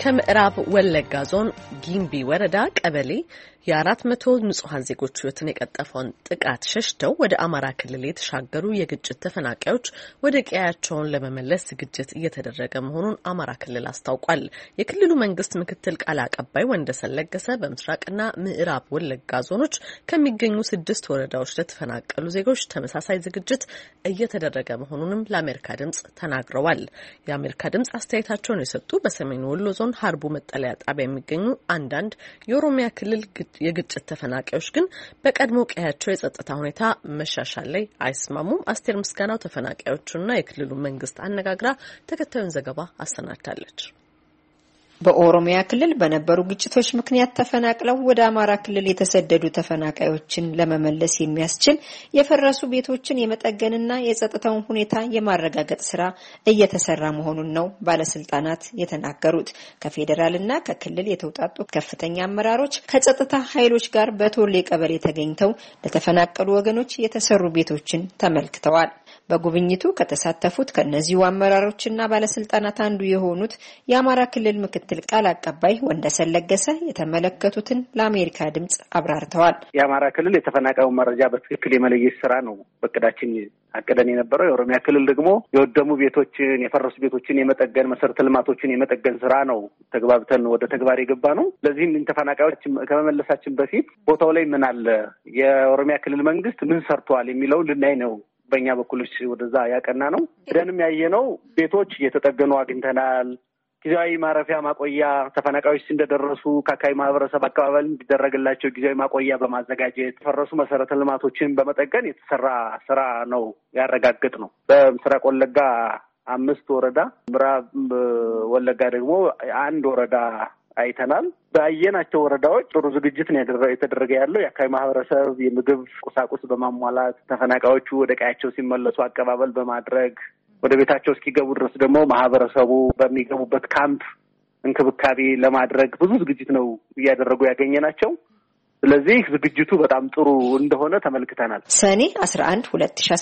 ከምዕራብ ወለጋ ዞን ጊምቢ ወረዳ ቀበሌ የአራት መቶ ንጹሐን ዜጎች ሕይወትን የቀጠፈውን ጥቃት ሸሽተው ወደ አማራ ክልል የተሻገሩ የግጭት ተፈናቃዮች ወደ ቀያቸውን ለመመለስ ዝግጅት እየተደረገ መሆኑን አማራ ክልል አስታውቋል። የክልሉ መንግስት ምክትል ቃል አቀባይ ወንደሰን ለገሰ በምስራቅና ምዕራብ ወለጋ ዞኖች ከሚገኙ ስድስት ወረዳዎች ለተፈናቀሉ ዜጎች ተመሳሳይ ዝግጅት እየተደረገ መሆኑንም ለአሜሪካ ድምጽ ተናግረዋል። የአሜሪካ ድምጽ አስተያየታቸውን የሰጡ በሰሜን ወሎ ዞን ሀርቡ መጠለያ ጣቢያ የሚገኙ አንዳንድ የኦሮሚያ ክልል የግጭት ተፈናቃዮች ግን በቀድሞ ቀያቸው የጸጥታ ሁኔታ መሻሻል ላይ አይስማሙም። አስቴር ምስጋናው ተፈናቃዮቹና የክልሉ መንግስት አነጋግራ ተከታዩን ዘገባ አሰናድታለች። በኦሮሚያ ክልል በነበሩ ግጭቶች ምክንያት ተፈናቅለው ወደ አማራ ክልል የተሰደዱ ተፈናቃዮችን ለመመለስ የሚያስችል የፈረሱ ቤቶችን የመጠገንና የጸጥታውን ሁኔታ የማረጋገጥ ስራ እየተሰራ መሆኑን ነው ባለስልጣናት የተናገሩት። ከፌዴራልና ከክልል የተውጣጡ ከፍተኛ አመራሮች ከጸጥታ ኃይሎች ጋር በቶሌ ቀበሌ ተገኝተው ለተፈናቀሉ ወገኖች የተሰሩ ቤቶችን ተመልክተዋል። በጉብኝቱ ከተሳተፉት ከእነዚሁ አመራሮችና ባለስልጣናት አንዱ የሆኑት የአማራ ክልል ምክትል ቃል አቀባይ ወንደሰን ለገሰ የተመለከቱትን ለአሜሪካ ድምጽ አብራርተዋል። የአማራ ክልል የተፈናቃዩን መረጃ በትክክል የመለየት ስራ ነው በእቅዳችን አቅደን የነበረው። የኦሮሚያ ክልል ደግሞ የወደሙ ቤቶችን፣ የፈረሱ ቤቶችን የመጠገን መሰረተ ልማቶችን የመጠገን ስራ ነው ተግባብተን ወደ ተግባር የገባ ነው። ለዚህም ተፈናቃዮች ከመመለሳችን በፊት ቦታው ላይ ምን አለ፣ የኦሮሚያ ክልል መንግስት ምን ሰርቷል የሚለው ልናይ ነው በእኛ በኩል ወደዛ ያቀና ነው። ደንም ያየነው ቤቶች እየተጠገኑ አግኝተናል። ጊዜያዊ ማረፊያ ማቆያ ተፈናቃዮች እንደደረሱ ከአካባቢ ማህበረሰብ አቀባበል እንዲደረግላቸው ጊዜያዊ ማቆያ በማዘጋጀት የፈረሱ መሰረተ ልማቶችን በመጠገን የተሰራ ስራ ነው ያረጋግጥ ነው። በምስራቅ ወለጋ አምስት ወረዳ፣ ምዕራብ ወለጋ ደግሞ አንድ ወረዳ አይተናል። ባየናቸው ወረዳዎች ጥሩ ዝግጅት ነው የተደረገ ያለው። የአካባቢ ማህበረሰብ የምግብ ቁሳቁስ በማሟላት ተፈናቃዮቹ ወደ ቀያቸው ሲመለሱ አቀባበል በማድረግ ወደ ቤታቸው እስኪገቡ ድረስ ደግሞ ማህበረሰቡ በሚገቡበት ካምፕ እንክብካቤ ለማድረግ ብዙ ዝግጅት ነው እያደረጉ ያገኘ ናቸው። ስለዚህ ዝግጅቱ በጣም ጥሩ እንደሆነ ተመልክተናል። ሰኔ አስራ አንድ ሁለት ሺ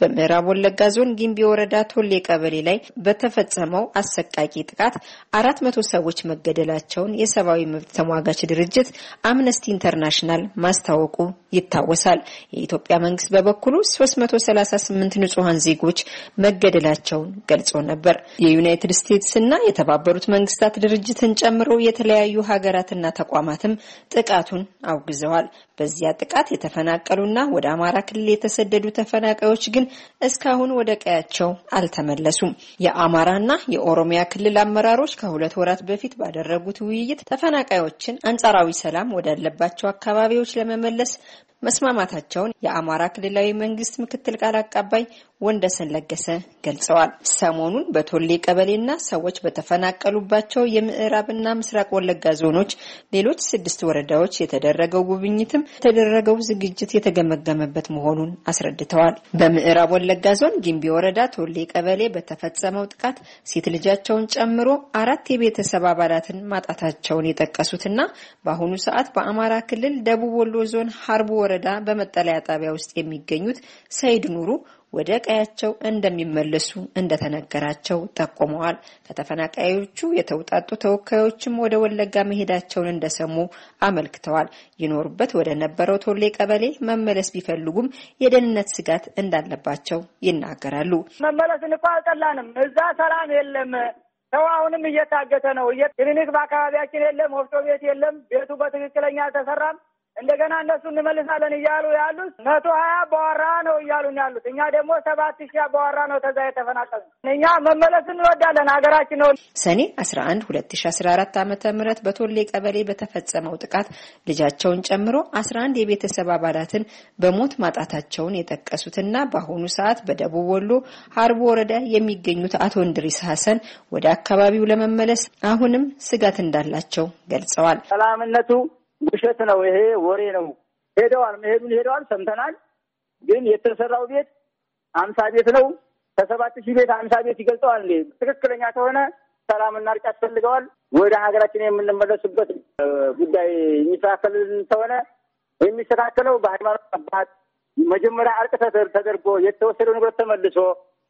በምዕራብ ወለጋ ዞን ጊምቢ ወረዳ ቶሌ ቀበሌ ላይ በተፈጸመው አሰቃቂ ጥቃት አራት መቶ ሰዎች መገደላቸውን የሰብአዊ መብት ተሟጋች ድርጅት አምነስቲ ኢንተርናሽናል ማስታወቁ ይታወሳል። የኢትዮጵያ መንግስት በበኩሉ ሶስት መቶ ሰላሳ ስምንት ንጹሐን ዜጎች መገደላቸውን ገልጾ ነበር። የዩናይትድ ስቴትስ እና የተባበሩት መንግስታት ድርጅትን ጨምሮ የተለያዩ ሀገራትና ተቋማትም ጥቃት ጥቃቱን አውግዘዋል። በዚያ ጥቃት የተፈናቀሉና ወደ አማራ ክልል የተሰደዱ ተፈናቃዮች ግን እስካሁን ወደ ቀያቸው አልተመለሱም። የአማራና የኦሮሚያ ክልል አመራሮች ከሁለት ወራት በፊት ባደረጉት ውይይት ተፈናቃዮችን አንጻራዊ ሰላም ወዳለባቸው አካባቢዎች ለመመለስ መስማማታቸውን የአማራ ክልላዊ መንግስት ምክትል ቃል አቀባይ ወንደሰን ለገሰ ገልጸዋል። ሰሞኑን በቶሌ ቀበሌና ሰዎች በተፈናቀሉባቸው የምዕራብና ምስራቅ ወለጋ ዞኖች ሌሎች ስድስት ወረዳዎች የተደረገው ጉብኝትም የተደረገው ዝግጅት የተገመገመበት መሆኑን አስረድተዋል። በምዕራብ ወለጋ ዞን ጊምቢ ወረዳ ቶሌ ቀበሌ በተፈጸመው ጥቃት ሴት ልጃቸውን ጨምሮ አራት የቤተሰብ አባላትን ማጣታቸውን የጠቀሱትና በአሁኑ ሰዓት በአማራ ክልል ደቡብ ወሎ ዞን ሀርቡ ወረዳ በመጠለያ ጣቢያ ውስጥ የሚገኙት ሰይድ ኑሩ ወደ ቀያቸው እንደሚመለሱ እንደተነገራቸው ጠቁመዋል። ከተፈናቃዮቹ የተውጣጡ ተወካዮችም ወደ ወለጋ መሄዳቸውን እንደሰሙ አመልክተዋል። ይኖሩበት ወደ ነበረው ቶሌ ቀበሌ መመለስ ቢፈልጉም የደህንነት ስጋት እንዳለባቸው ይናገራሉ። መመለስን እኮ አልጠላንም። እዛ ሰላም የለም። ሰው አሁንም እየታገተ ነው። ክሊኒክ በአካባቢያችን የለም። ወፍጮ ቤት የለም። ቤቱ በትክክለኛ አልተሰራም። እንደገና እነሱ እንመልሳለን እያሉ ያሉት መቶ ሀያ አባወራ ነው እያሉን ያሉት። እኛ ደግሞ ሰባት ሺህ አባወራ ነው ተዛ የተፈናቀሉ። እኛ መመለስ እንወዳለን ሀገራችን ነው። ሰኔ አስራ አንድ ሁለት ሺ አስራ አራት ዓመተ ምህረት በቶሌ ቀበሌ በተፈጸመው ጥቃት ልጃቸውን ጨምሮ አስራ አንድ የቤተሰብ አባላትን በሞት ማጣታቸውን የጠቀሱትና በአሁኑ ሰዓት በደቡብ ወሎ ሀርቦ ወረዳ የሚገኙት አቶ እንድሪስ ሀሰን ወደ አካባቢው ለመመለስ አሁንም ስጋት እንዳላቸው ገልጸዋል። ሰላምነቱ ውሸት ነው። ይሄ ወሬ ነው። ሄደዋል፣ መሄዱን ሄደዋል፣ ሰምተናል። ግን የተሰራው ቤት አምሳ ቤት ነው። ከሰባት ሺህ ቤት አምሳ ቤት ይገልጸዋል። ትክክለኛ ከሆነ ሰላምና እርቅ ያስፈልገዋል። ወደ ሀገራችን የምንመለሱበት ጉዳይ የሚስተካከልን ከሆነ የሚስተካከለው በሃይማኖት አባት መጀመሪያ እርቅ ተደርጎ የተወሰደው ንብረት ተመልሶ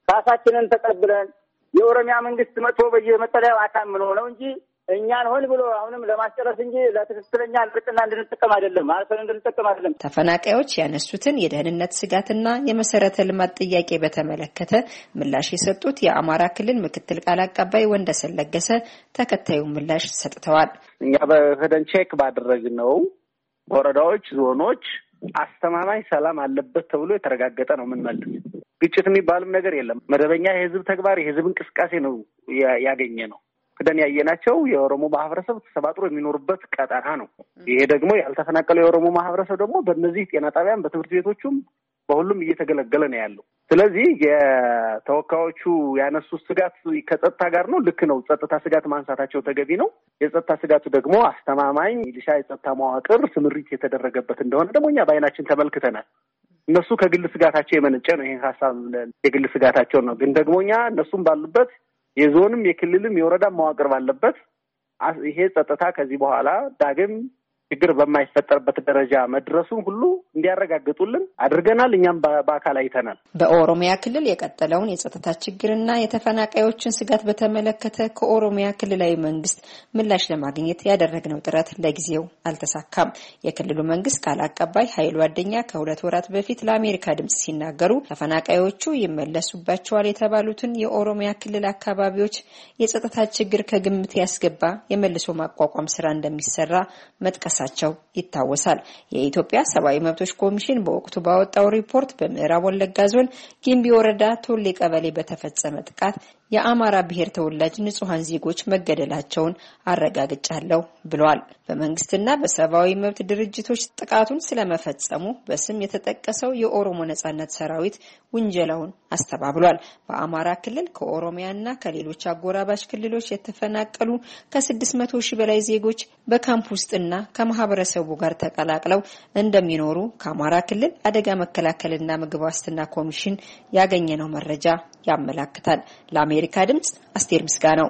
ካሳችንን ተቀብለን የኦሮሚያ መንግስት መጥቶ በየመጠለያው አሳምኖ ነው እንጂ እኛን ሆን ብሎ አሁንም ለማስጨረስ እንጂ ለትክክለኛ ልቅና እንድንጠቀም አይደለም፣ አርሰን እንድንጠቀም አይደለም። ተፈናቃዮች ያነሱትን የደህንነት ስጋትና የመሰረተ ልማት ጥያቄ በተመለከተ ምላሽ የሰጡት የአማራ ክልል ምክትል ቃል አቀባይ ወንደሰን ለገሰ ተከታዩን ምላሽ ሰጥተዋል። እኛ በሄደን check ባደረግነው ወረዳዎች፣ ዞኖች አስተማማኝ ሰላም አለበት ተብሎ የተረጋገጠ ነው የምንመልስ። ግጭት የሚባልም ነገር የለም። መደበኛ የህዝብ ተግባር የህዝብ እንቅስቃሴ ነው ያገኘነው። ሂደን ያየናቸው የኦሮሞ ማህበረሰብ ተሰባጥሮ የሚኖሩበት ቀጠና ነው። ይሄ ደግሞ ያልተፈናቀለው የኦሮሞ ማህበረሰብ ደግሞ በእነዚህ ጤና ጣቢያን በትምህርት ቤቶቹም በሁሉም እየተገለገለ ነው ያለው። ስለዚህ የተወካዮቹ ያነሱት ስጋት ከጸጥታ ጋር ነው። ልክ ነው። ጸጥታ ስጋት ማንሳታቸው ተገቢ ነው። የጸጥታ ስጋቱ ደግሞ አስተማማኝ ሚሊሻ የጸጥታ መዋቅር ስምሪት የተደረገበት እንደሆነ ደግሞ እኛ በአይናችን ተመልክተናል። እነሱ ከግል ስጋታቸው የመነጨ ነው። ይህን ሀሳብ የግል ስጋታቸው ነው። ግን ደግሞ እኛ እነሱም ባሉበት የዞንም የክልልም የወረዳም መዋቅር ባለበት ይሄ ጸጥታ ከዚህ በኋላ ዳግም ችግር በማይፈጠርበት ደረጃ መድረሱን ሁሉ እንዲያረጋግጡልን አድርገናል። እኛም በአካል አይተናል። በኦሮሚያ ክልል የቀጠለውን የጸጥታ ችግርና የተፈናቃዮችን ስጋት በተመለከተ ከኦሮሚያ ክልላዊ መንግስት ምላሽ ለማግኘት ያደረግነው ጥረት ለጊዜው አልተሳካም። የክልሉ መንግስት ቃል አቀባይ ኃይሉ አደኛ ከሁለት ወራት በፊት ለአሜሪካ ድምጽ ሲናገሩ ተፈናቃዮቹ ይመለሱባቸዋል የተባሉትን የኦሮሚያ ክልል አካባቢዎች የጸጥታ ችግር ከግምት ያስገባ የመልሶ ማቋቋም ስራ እንደሚሰራ መጥቀስ መጥቀሳቸው ይታወሳል። የኢትዮጵያ ሰብአዊ መብቶች ኮሚሽን በወቅቱ ባወጣው ሪፖርት በምዕራብ ወለጋ ዞን ጊምቢ ወረዳ ቶሌ ቀበሌ በተፈጸመ ጥቃት የአማራ ብሔር ተወላጅ ንጹሐን ዜጎች መገደላቸውን አረጋግጫለሁ ብለዋል። በመንግስትና በሰብአዊ መብት ድርጅቶች ጥቃቱን ስለመፈጸሙ በስም የተጠቀሰው የኦሮሞ ነጻነት ሰራዊት ውንጀላውን አስተባብሏል። በአማራ ክልል ከኦሮሚያና ከሌሎች አጎራባች ክልሎች የተፈናቀሉ ከ600 ሺህ በላይ ዜጎች በካምፕ ውስጥና ከማህበረሰቡ ጋር ተቀላቅለው እንደሚኖሩ ከአማራ ክልል አደጋ መከላከልና ምግብ ዋስትና ኮሚሽን ያገኘነው መረጃ ያመላክታል። ለአሜሪካ ድምጽ አስቴር ምስጋ ነው።